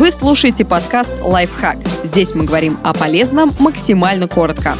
Вы слушаете подкаст «Лайфхак». Здесь мы говорим о полезном максимально коротко.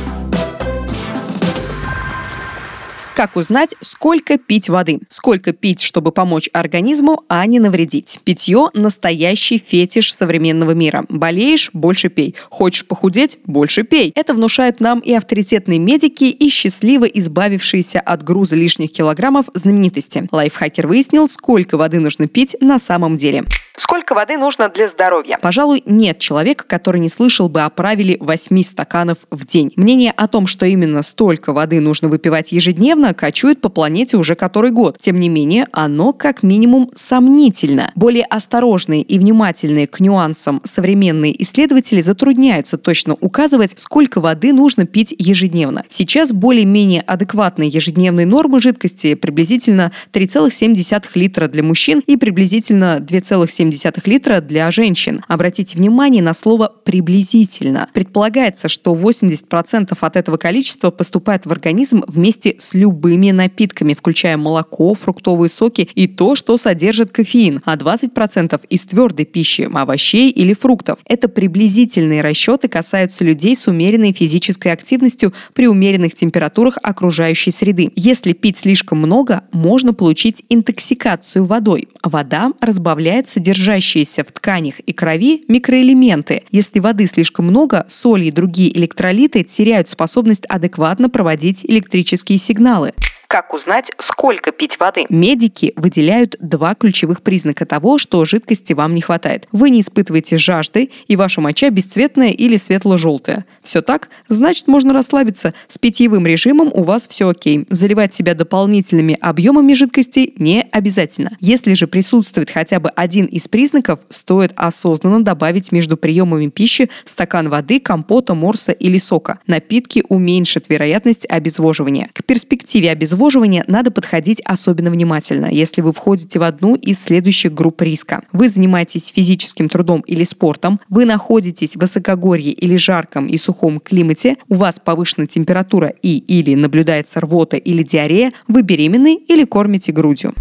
Как узнать, сколько пить воды? Сколько пить, чтобы помочь организму, а не навредить? Питье – настоящий фетиш современного мира. Болеешь – больше пей. Хочешь похудеть – больше пей. Это внушают нам и авторитетные медики, и счастливо избавившиеся от груза лишних килограммов знаменитости. Лайфхакер выяснил, сколько воды нужно пить на самом деле. Сколько воды нужно для здоровья? Пожалуй, нет человека, который не слышал бы о правиле 8 стаканов в день. Мнение о том, что именно столько воды нужно выпивать ежедневно, кочует по планете уже который год. Тем не менее, оно как минимум сомнительно. Более осторожные и внимательные к нюансам современные исследователи затрудняются точно указывать, сколько воды нужно пить ежедневно. Сейчас более-менее адекватные ежедневные нормы жидкости приблизительно 3,7 литра для мужчин и приблизительно 2,7 0,7 литра для женщин. Обратите внимание на слово «приблизительно». Предполагается, что 80% от этого количества поступает в организм вместе с любыми напитками, включая молоко, фруктовые соки и то, что содержит кофеин, а 20% из твердой пищи, овощей или фруктов. Это приблизительные расчеты касаются людей с умеренной физической активностью при умеренных температурах окружающей среды. Если пить слишком много, можно получить интоксикацию водой. Вода разбавляет содержащиеся в тканях и крови микроэлементы. Если воды слишком много, соли и другие электролиты теряют способность адекватно проводить электрические сигналы. Как узнать, сколько пить воды? Медики выделяют два ключевых признака того, что жидкости вам не хватает. Вы не испытываете жажды, и ваша моча бесцветная или светло-желтая. Все так? Значит, можно расслабиться. С питьевым режимом у вас все окей. Заливать себя дополнительными объемами жидкости не обязательно. Если же присутствует хотя бы один из признаков, стоит осознанно добавить между приемами пищи стакан воды, компота, морса или сока. Напитки уменьшат вероятность обезвоживания. К перспективе обезвоживания обезвоживания надо подходить особенно внимательно, если вы входите в одну из следующих групп риска. Вы занимаетесь физическим трудом или спортом, вы находитесь в высокогорье или жарком и сухом климате, у вас повышена температура и или наблюдается рвота или диарея, вы беременны или кормите грудью.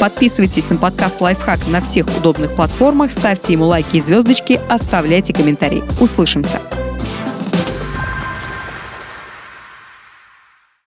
Подписывайтесь на подкаст «Лайфхак» на всех удобных платформах, ставьте ему лайки и звездочки, оставляйте комментарии. Услышимся!